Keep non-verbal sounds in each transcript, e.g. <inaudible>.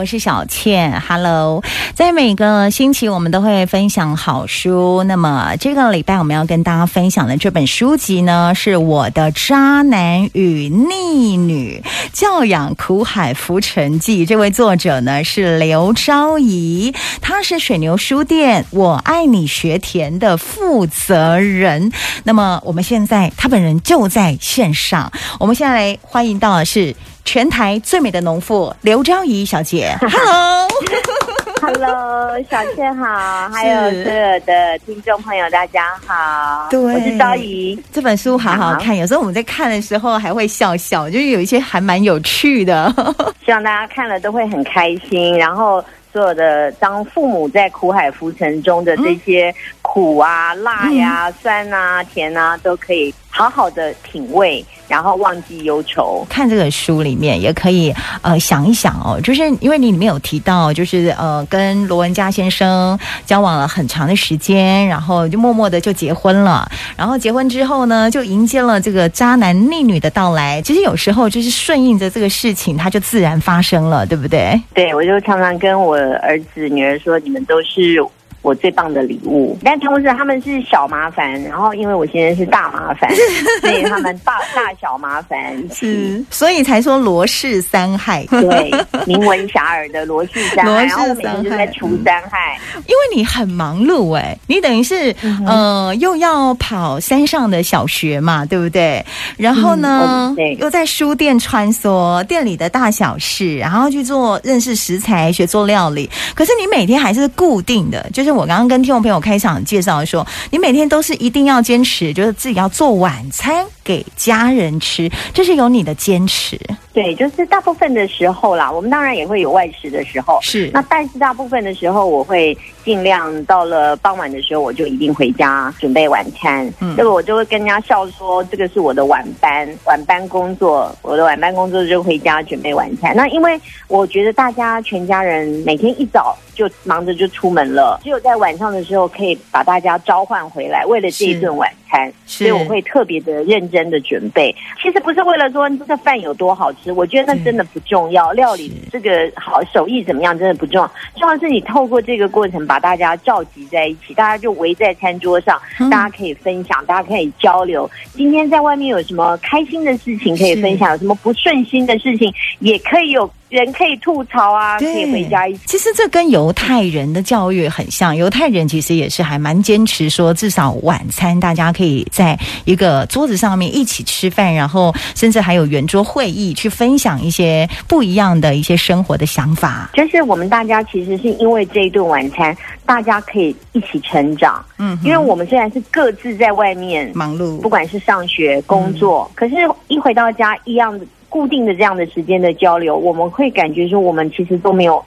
我是小倩，Hello。在每个星期，我们都会分享好书。那么这个礼拜我们要跟大家分享的这本书籍呢，是我的渣男与逆女教养苦海浮沉记。这位作者呢是刘昭仪，他是水牛书店“我爱你学田”的负责人。那么我们现在他本人就在线上，我们现在来欢迎到的是。全台最美的农妇刘昭仪小姐，<laughs> Hello，Hello，小倩好，还有所有的听众朋友，大家好，对，我是昭仪。这本书好好看，有时候我们在看的时候还会笑笑，就是有一些还蛮有趣的，<laughs> 希望大家看了都会很开心。然后所有的当父母在苦海浮沉中的这些苦啊、辣呀、啊、酸啊、甜啊，都可以好好的品味。然后忘记忧愁，看这个书里面也可以呃想一想哦，就是因为你里面有提到，就是呃跟罗文嘉先生交往了很长的时间，然后就默默的就结婚了，然后结婚之后呢，就迎接了这个渣男逆女的到来。其实有时候就是顺应着这个事情，它就自然发生了，对不对？对，我就常常跟我儿子女儿说，你们都是。我最棒的礼物，但同时他们是小麻烦，然后因为我现在是大麻烦，<laughs> 所以他们大大小麻烦。一起，所以才说罗氏三害，对，名闻遐迩的罗氏三害，然后我每天就在除三害，因为你很忙碌哎，你等于是、嗯、呃又要跑山上的小学嘛，对不对？然后呢，嗯、又在书店穿梭，店里的大小事，然后去做认识食材，学做料理。可是你每天还是固定的，就是。我刚刚跟听众朋友开场介绍说，你每天都是一定要坚持，就是自己要做晚餐给家人吃，这是有你的坚持。对，就是大部分的时候啦，我们当然也会有外食的时候，是。那但是大部分的时候，我会尽量到了傍晚的时候，我就一定回家准备晚餐。嗯，这个我就会跟人家笑说，这个是我的晚班，晚班工作，我的晚班工作就回家准备晚餐。那因为我觉得大家全家人每天一早就忙着就出门了，只有在晚上的时候可以把大家召唤回来，为了这一顿晚餐，所以我会特别的认真的准备。其实不是为了说这个饭有多好吃。我觉得那真的不重要，料理这个好手艺怎么样真的不重要，重要是你透过这个过程把大家召集在一起，大家就围在餐桌上，大家可以分享，大家可以交流。今天在外面有什么开心的事情可以分享，有什么不顺心的事情也可以有。人可以吐槽啊，可以回家一起。其实这跟犹太人的教育很像，犹太人其实也是还蛮坚持说，至少晚餐大家可以在一个桌子上面一起吃饭，然后甚至还有圆桌会议，去分享一些不一样的一些生活的想法。就是我们大家其实是因为这一顿晚餐，大家可以一起成长。嗯，因为我们虽然是各自在外面忙碌，不管是上学、工作，嗯、可是一回到家一样的。固定的这样的时间的交流，我们会感觉说，我们其实都没有。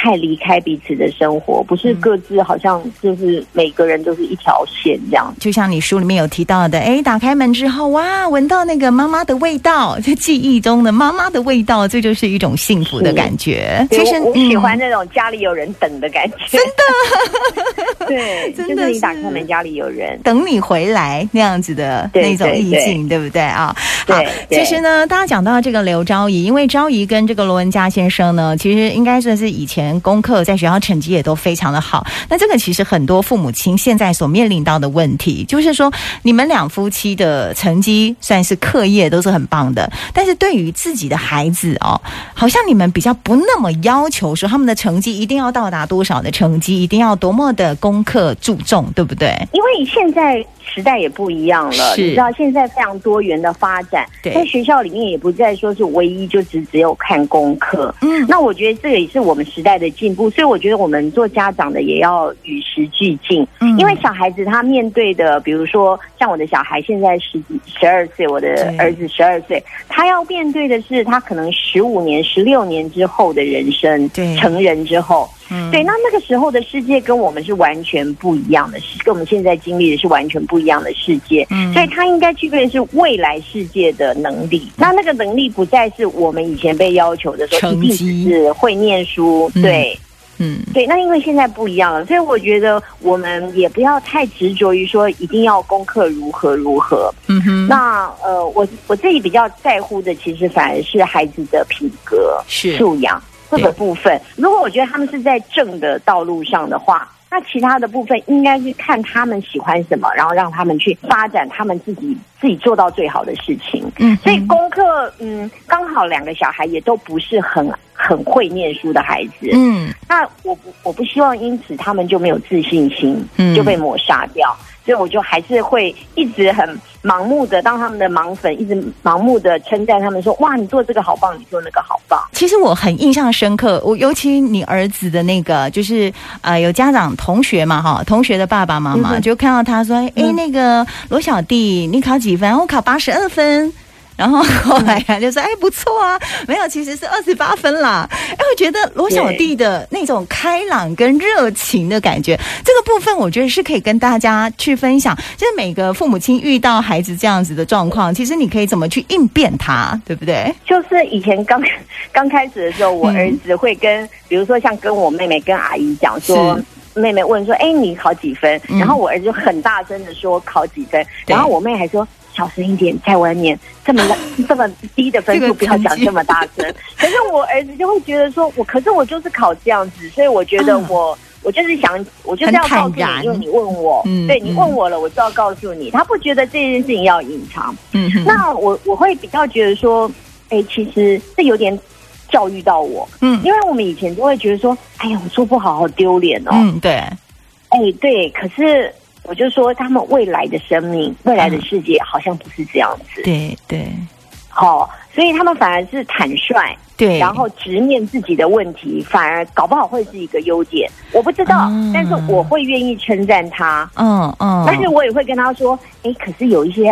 太离开彼此的生活，不是各自好像就是每个人都是一条线这样。就像你书里面有提到的，哎，打开门之后，哇，闻到那个妈妈的味道，在记忆中的妈妈的味道，这就是一种幸福的感觉。其实我，我喜欢那种家里有人等的感觉，真的，<laughs> 对，真的，就是你打开门，家里有人等你回来那样子的那种意境，对，不对啊？好，其实呢，大家讲到这个刘昭仪，因为昭仪跟这个罗文嘉先生呢，其实应该算是以前。功课在学校成绩也都非常的好，那这个其实很多父母亲现在所面临到的问题，就是说你们两夫妻的成绩算是课业都是很棒的，但是对于自己的孩子哦，好像你们比较不那么要求说他们的成绩一定要到达多少的成绩，一定要多么的功课注重，对不对？因为现在。时代也不一样了，你知道现在非常多元的发展，在学校里面也不再说是唯一就只只有看功课。嗯，那我觉得这个也是我们时代的进步，所以我觉得我们做家长的也要与时俱进。嗯，因为小孩子他面对的，比如说像我的小孩现在十几、十二岁，我的儿子十二岁，他要面对的是他可能十五年、十六年之后的人生，对，成人之后。嗯，对，那那个时候的世界跟我们是完全不一样的，跟我们现在经历的是完全不一样的世界。嗯，所以他应该具备的是未来世界的能力。那那个能力不再是我们以前被要求的说一定是会念书。对，嗯，对。那因为现在不一样了，所以我觉得我们也不要太执着于说一定要功课如何如何。嗯哼。那呃，我我自己比较在乎的，其实反而是孩子的品格、是素养。这个部分。如果我觉得他们是在正的道路上的话。那其他的部分应该是看他们喜欢什么，然后让他们去发展他们自己自己做到最好的事情。嗯，所以功课，嗯，刚好两个小孩也都不是很很会念书的孩子。嗯，那我不我不希望因此他们就没有自信心，嗯，就被抹杀掉。所以我就还是会一直很盲目的当他们的盲粉，一直盲目的称赞他们说：“哇，你做这个好棒，你做那个好棒。”其实我很印象深刻，我尤其你儿子的那个，就是呃，有家长同学嘛，哈，同学的爸爸妈妈、嗯、就看到他说：“哎、嗯，那个罗小弟，你考几分？我考八十二分。”然后后来呀，就说：“哎，不错啊，没有，其实是二十八分啦。”哎，我觉得罗小弟的那种开朗跟热情的感觉，这个部分我觉得是可以跟大家去分享。就是每个父母亲遇到孩子这样子的状况，其实你可以怎么去应变他，对不对？就是以前刚刚开始的时候，我儿子会跟，嗯、比如说像跟我妹妹、跟阿姨讲说，妹妹问说：“哎，你考几分？”然后我儿子就很大声的说：“考几分？”然后我妹还说。小声一点，在外面这么 <laughs> 这么低的分数，不要讲这么大声。<laughs> 可是我儿子就会觉得说，我可是我就是考这样子，所以我觉得我、嗯、我就是想，我就是要告诉你，因为你问我，嗯、对你问我了，我就要告诉你。他不觉得这件事情要隐藏。嗯，那我我会比较觉得说，哎，其实这有点教育到我。嗯，因为我们以前都会觉得说，哎呀，我说不好好丢脸哦。嗯，对。哎，对，可是。我就说，他们未来的生命、未来的世界好像不是这样子。对对，好、哦，所以他们反而是坦率，对，然后直面自己的问题，反而搞不好会是一个优点。我不知道，嗯、但是我会愿意称赞他。嗯嗯，但是我也会跟他说，哎，可是有一些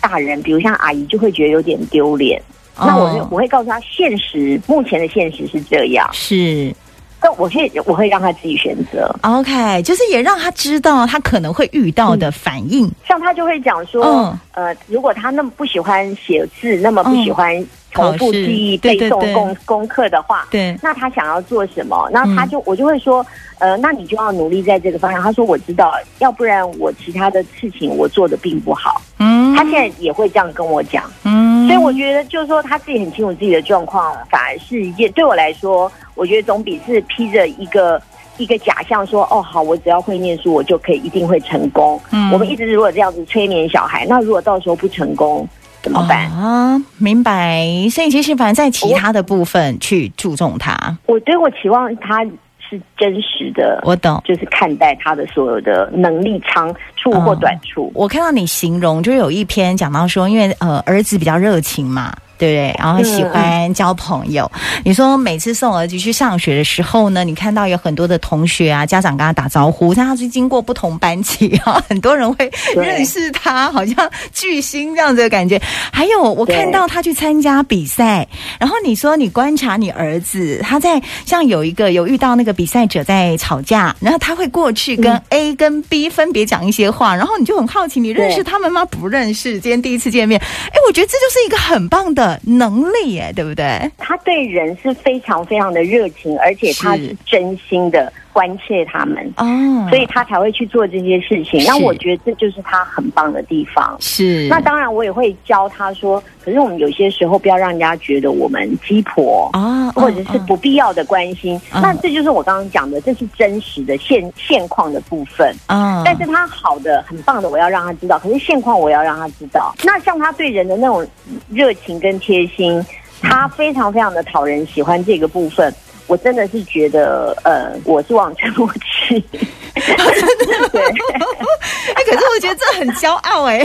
大人，比如像阿姨，就会觉得有点丢脸。嗯、那我就我会告诉他，现实目前的现实是这样。是。那我会我会让他自己选择，OK，就是也让他知道他可能会遇到的反应。嗯、像他就会讲说，嗯、呃，如果他那么不喜欢写字，那么不喜欢重复记忆、背诵功功课的话，对，那他想要做什么？那他就、嗯、我就会说，呃，那你就要努力在这个方向。他说我知道，要不然我其他的事情我做的并不好。嗯，他现在也会这样跟我讲。嗯，所以我觉得就是说他自己很清楚自己的状况，反而是一件对我来说。我觉得总比是披着一个一个假象说哦好，我只要会念书，我就可以一定会成功。嗯，我们一直如果这样子催眠小孩，那如果到时候不成功怎么办啊？明白。所以其实反正在其他的部分去注重他，我对我期望他是真实的。我懂，就是看待他的所有的能力长处或短处。哦，我看到你形容，就是有一篇讲到说，因为呃儿子比较热情嘛。对不对？然后喜欢交朋友。嗯、你说每次送儿子去上学的时候呢，你看到有很多的同学啊，家长跟他打招呼，他是经过不同班级啊，很多人会认识他，好像巨星这样子的感觉。还有我看到他去参加比赛，然后你说你观察你儿子，他在像有一个有遇到那个比赛者在吵架，然后他会过去跟 A 跟 B 分别讲一些话，然后你就很好奇，你认识他们吗？不认识，今天第一次见面。哎，我觉得这就是一个很棒的。能力耶，对不对？他对人是非常非常的热情，而且他是真心的关切他们哦，所以他才会去做这些事情。那我觉得这就是他很棒的地方。是，那当然我也会教他说，可是我们有些时候不要让人家觉得我们鸡婆啊，或者是不必要的关心。那这就是我刚刚讲的，这是真实的现现况的部分啊。但是他好的很棒的，我要让他知道。可是现况我要让他知道。那像他对人的那种热情跟贴心，他非常非常的讨人喜欢这个部分。我真的是觉得，呃，我是望尘莫及。<laughs> 对，哎，可是我觉得这很骄傲哎，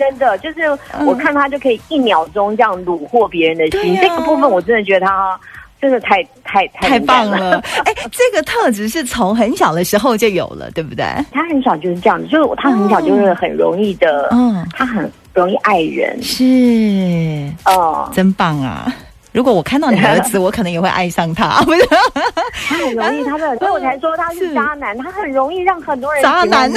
真的，就是我看他就可以一秒钟这样虏获别人的心，这个部分我真的觉得他真的太太太棒了。<laughs> 哎，这个特质是从很小的时候就有了，对不对？他很小就是这样子，就是他很小就是很容易的，嗯，他很容易爱人，是，哦，真棒啊。如果我看到你儿子，我可能也会爱上他。不是，他很容易，他的，所以我才说他是 <laughs> 渣男。他很容易让很多人渣男。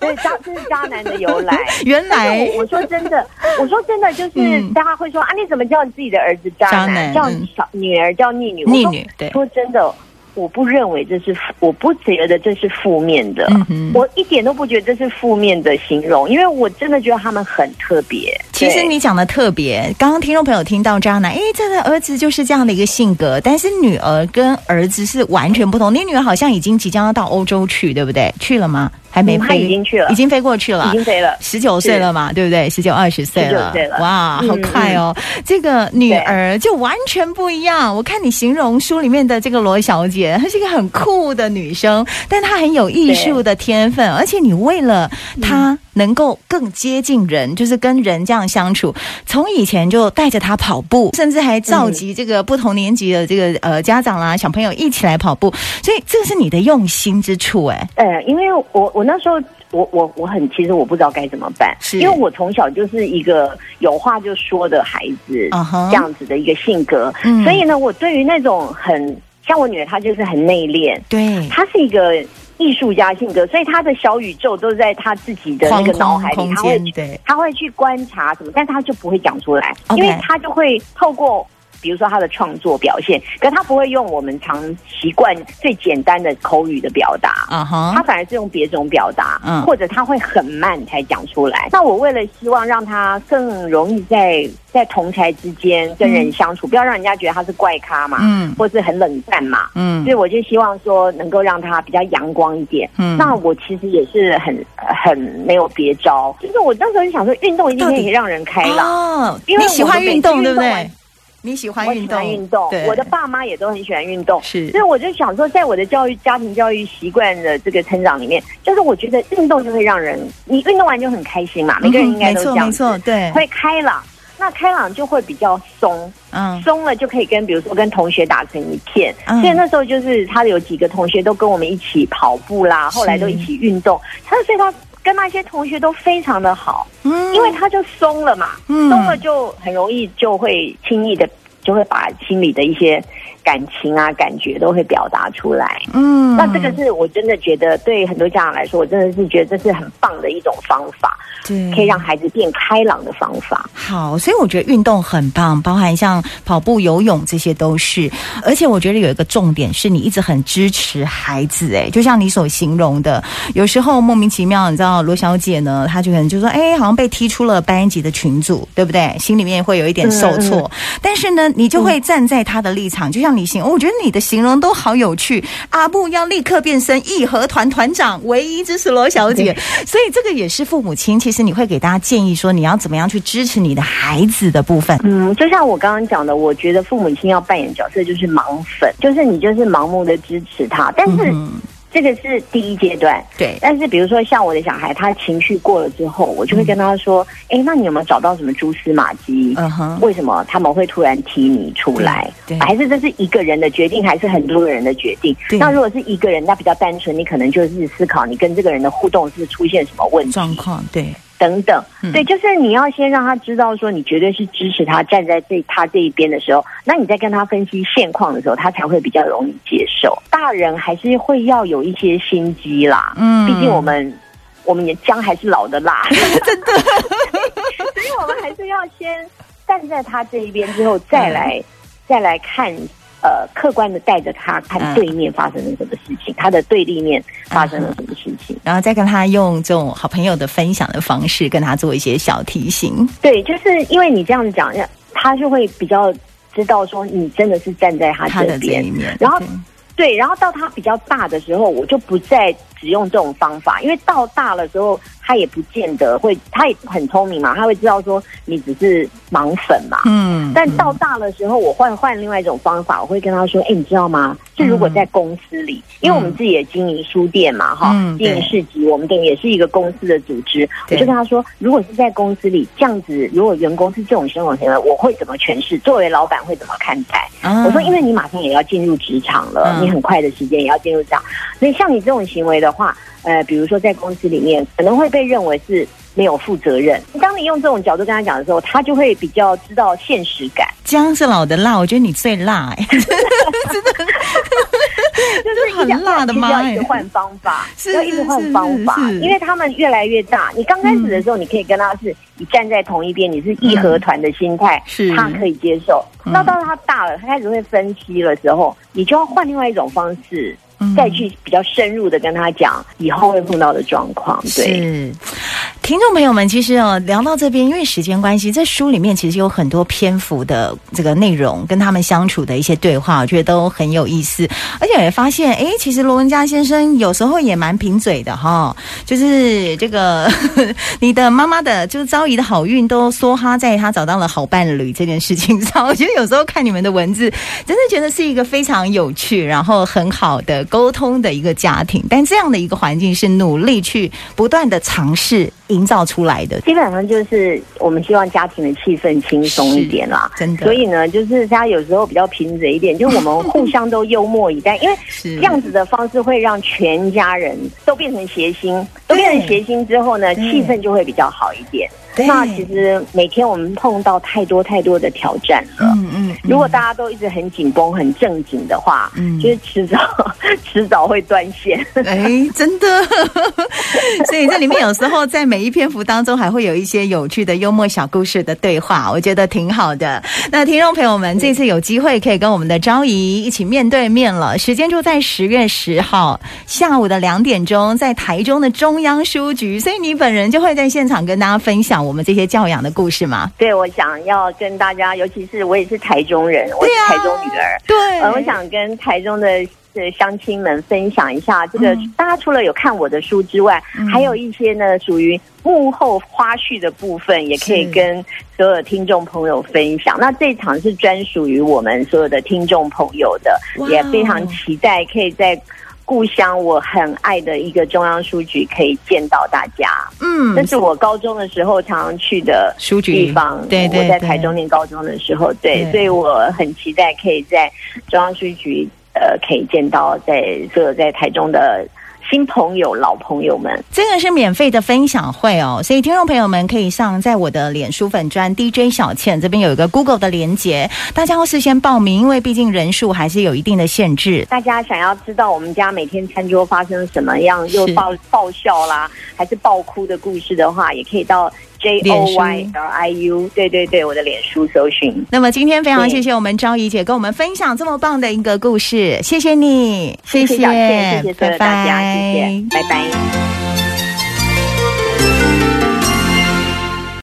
对，渣，这是渣男的由来。<laughs> 原来我，我说真的，我说真的，就是大家会说啊，你怎么叫你自己的儿子渣男？叫小女儿叫逆女？逆女。对，说真的。我不认为这是，我不觉得这是负面的，嗯、我一点都不觉得这是负面的形容，因为我真的觉得他们很特别。其实你讲的特别，刚刚听众朋友听到渣男，哎，这个儿子就是这样的一个性格，但是女儿跟儿子是完全不同。你女儿好像已经即将要到欧洲去，对不对？去了吗？还没飞，他已经去了，已经飞过去了，已经飞了，十九岁了嘛，对不对？十九二十岁了，岁了，哇，好快哦！嗯、这个女儿就完全不一样。我看你形容书里面的这个罗小姐，她是一个很酷的女生，但她很有艺术的天分，而且你为了她能够更接近人，就是跟人这样相处，从以前就带着他跑步，甚至还召集这个不同年级的这个呃家长啦、小朋友一起来跑步，所以这个是你的用心之处，哎，呃，因为我我。那时候我我我很其实我不知道该怎么办，是因为我从小就是一个有话就说的孩子，uh huh. 这样子的一个性格，嗯、所以呢，我对于那种很像我女儿，她就是很内敛，对，她是一个艺术家性格，所以他的小宇宙都在他自己的那个脑海里，他会对，她会去观察什么，但他就不会讲出来.因为他就会透过。比如说他的创作表现，可他不会用我们常习惯最简单的口语的表达，啊哈、uh，huh. 他反而是用别种表达，嗯、uh，huh. 或者他会很慢才讲出来。那我为了希望让他更容易在在同台之间跟人相处，嗯、不要让人家觉得他是怪咖嘛，嗯，或是很冷淡嘛，嗯，所以我就希望说能够让他比较阳光一点，嗯，那我其实也是很很没有别招，就是我当时就想说，运动一定可以让人开朗，哦、因为你喜欢运动，对不对？你喜欢运动，运动，我的爸妈也都很喜欢运动，是，所以我就想说，在我的教育、家庭教育习惯的这个成长里面，就是我觉得运动就会让人，你运动完就很开心嘛，每个人应该都这样，没错，对，会开朗，那开朗就会比较松，嗯，松了就可以跟，比如说跟同学打成一片，嗯、所以那时候就是他有几个同学都跟我们一起跑步啦，后来都一起运动，他所以他。跟那些同学都非常的好，嗯，因为他就松了嘛，嗯，松了就很容易就会轻易的就会把心里的一些感情啊感觉都会表达出来，嗯，那这个是我真的觉得对很多家长来说，我真的是觉得这是很棒的一种方法。对，可以让孩子变开朗的方法。好，所以我觉得运动很棒，包含像跑步、游泳这些都是。而且我觉得有一个重点是你一直很支持孩子，哎，就像你所形容的，有时候莫名其妙，你知道罗小姐呢，她就可能就说，哎，好像被踢出了班级的群组，对不对？心里面会有一点受挫。嗯、但是呢，你就会站在他的立场，嗯、就像你形容，我觉得你的形容都好有趣。阿布要立刻变身义和团团长，唯一支持罗小姐。嗯、所以这个也是父母亲。其实你会给大家建议说，你要怎么样去支持你的孩子的部分？嗯，就像我刚刚讲的，我觉得父母亲要扮演角色就是盲粉，就是你就是盲目的支持他，但是。嗯这个是第一阶段，对。但是比如说像我的小孩，他情绪过了之后，我就会跟他说：“哎、嗯，那你有没有找到什么蛛丝马迹？嗯哼，为什么他们会突然踢你出来？对，还是这是一个人的决定，还是很多个人的决定？对那如果是一个人，那比较单纯，你可能就是思考你跟这个人的互动是，是出现什么问题状况？对。”等等，对，就是你要先让他知道说你绝对是支持他，站在这他这一边的时候，那你在跟他分析现况的时候，他才会比较容易接受。大人还是会要有一些心机啦，嗯，毕竟我们我们也姜还是老的辣，<laughs> 真的，<laughs> 所以我们还是要先站在他这一边之后，再来再来看。呃，客观的带着他看对面发生了什么事情，嗯、他的对立面发生了什么事情，然后再跟他用这种好朋友的分享的方式，跟他做一些小提醒。对，就是因为你这样子讲，他就会比较知道说你真的是站在他这边，然后。对，然后到他比较大的时候，我就不再只用这种方法，因为到大了之后，他也不见得会，他也很聪明嘛，他会知道说你只是盲粉嘛。嗯。但到大的时候，我换换另外一种方法，我会跟他说：“哎，你知道吗？就如果在公司里，因为我们自己也经营书店嘛，哈，经营市集，我们等于也是一个公司的组织。我就跟他说，如果是在公司里这样子，如果员工是这种生活行为，我会怎么诠释？作为老板会怎么看待？我说，因为你马上也要进入职场了。你很快的时间也要进入这样，所以像你这种行为的话，呃，比如说在公司里面可能会被认为是没有负责任。当你用这种角度跟他讲的时候，他就会比较知道现实感。姜是老的辣，我觉得你最辣哎，<laughs> <laughs> 真的，就是一很辣的吗？要一直换方法，要一直换方法，因为他们越来越大。你刚开始的时候，你可以跟他是，你站在同一边，你是义和团的心态，是他可以接受。那到他大了，他开始会分析的时候，你就要换另外一种方式。再去比较深入的跟他讲以后会碰到的状况。对，听众朋友们，其实哦，聊到这边，因为时间关系，在书里面其实有很多篇幅的这个内容，跟他们相处的一些对话，我觉得都很有意思。而且也发现，哎，其实罗文佳先生有时候也蛮贫嘴的哈，<laughs> 就是这个你的妈妈的，就是昭仪的好运都梭哈在他找到了好伴侣这件事情上。<laughs> 我觉得有时候看你们的文字，真的觉得是一个非常有趣，然后很好的。沟通的一个家庭，但这样的一个环境是努力去不断的尝试营造出来的。基本上就是我们希望家庭的气氛轻松一点啦，真的。所以呢，就是大家有时候比较贫嘴一点，就是我们互相都幽默以待，<laughs> 因为这样子的方式会让全家人都变成谐星，都变成谐星之后呢，气氛就会比较好一点。那其实每天我们碰到太多太多的挑战了。嗯嗯。如果大家都一直很紧绷、很正经的话，嗯，就是迟早 <laughs> 迟早会断线。哎，真的。<laughs> 所以这里面有时候在每一篇幅当中，还会有一些有趣的幽默小故事的对话，我觉得挺好的。那听众朋友们，这次有机会可以跟我们的昭仪一起面对面了，时间就在十月十号下午的两点钟，在台中的中央书局。所以你本人就会在现场跟大家分享。我们这些教养的故事吗？对，我想要跟大家，尤其是我也是台中人，我是台中女儿，对、我想跟台中的的乡亲们分享一下这个。嗯、大家除了有看我的书之外，嗯、还有一些呢属于幕后花絮的部分，也可以跟所有的听众朋友分享。那这场是专属于我们所有的听众朋友的，也非常期待可以在。故乡我很爱的一个中央书局，可以见到大家。嗯，那是我高中的时候常常去的书局地方。对，对，对，我在台中念高中的时候，对，对，所以我很期待可以在中央书局，呃，可以见到在所有在台中的。新朋友、老朋友们，这个是免费的分享会哦，所以听众朋友们可以上在我的脸书粉专 DJ 小倩这边有一个 Google 的连接，大家要事先报名，因为毕竟人数还是有一定的限制。大家想要知道我们家每天餐桌发生什么样又爆爆笑啦，还是爆哭的故事的话，也可以到。J O Y L I U，对对对，我的脸书搜寻。那么今天非常谢谢我们昭仪姐跟我们分享这么棒的一个故事，谢谢你，谢谢，谢谢，谢谢所有大家，谢谢，拜拜。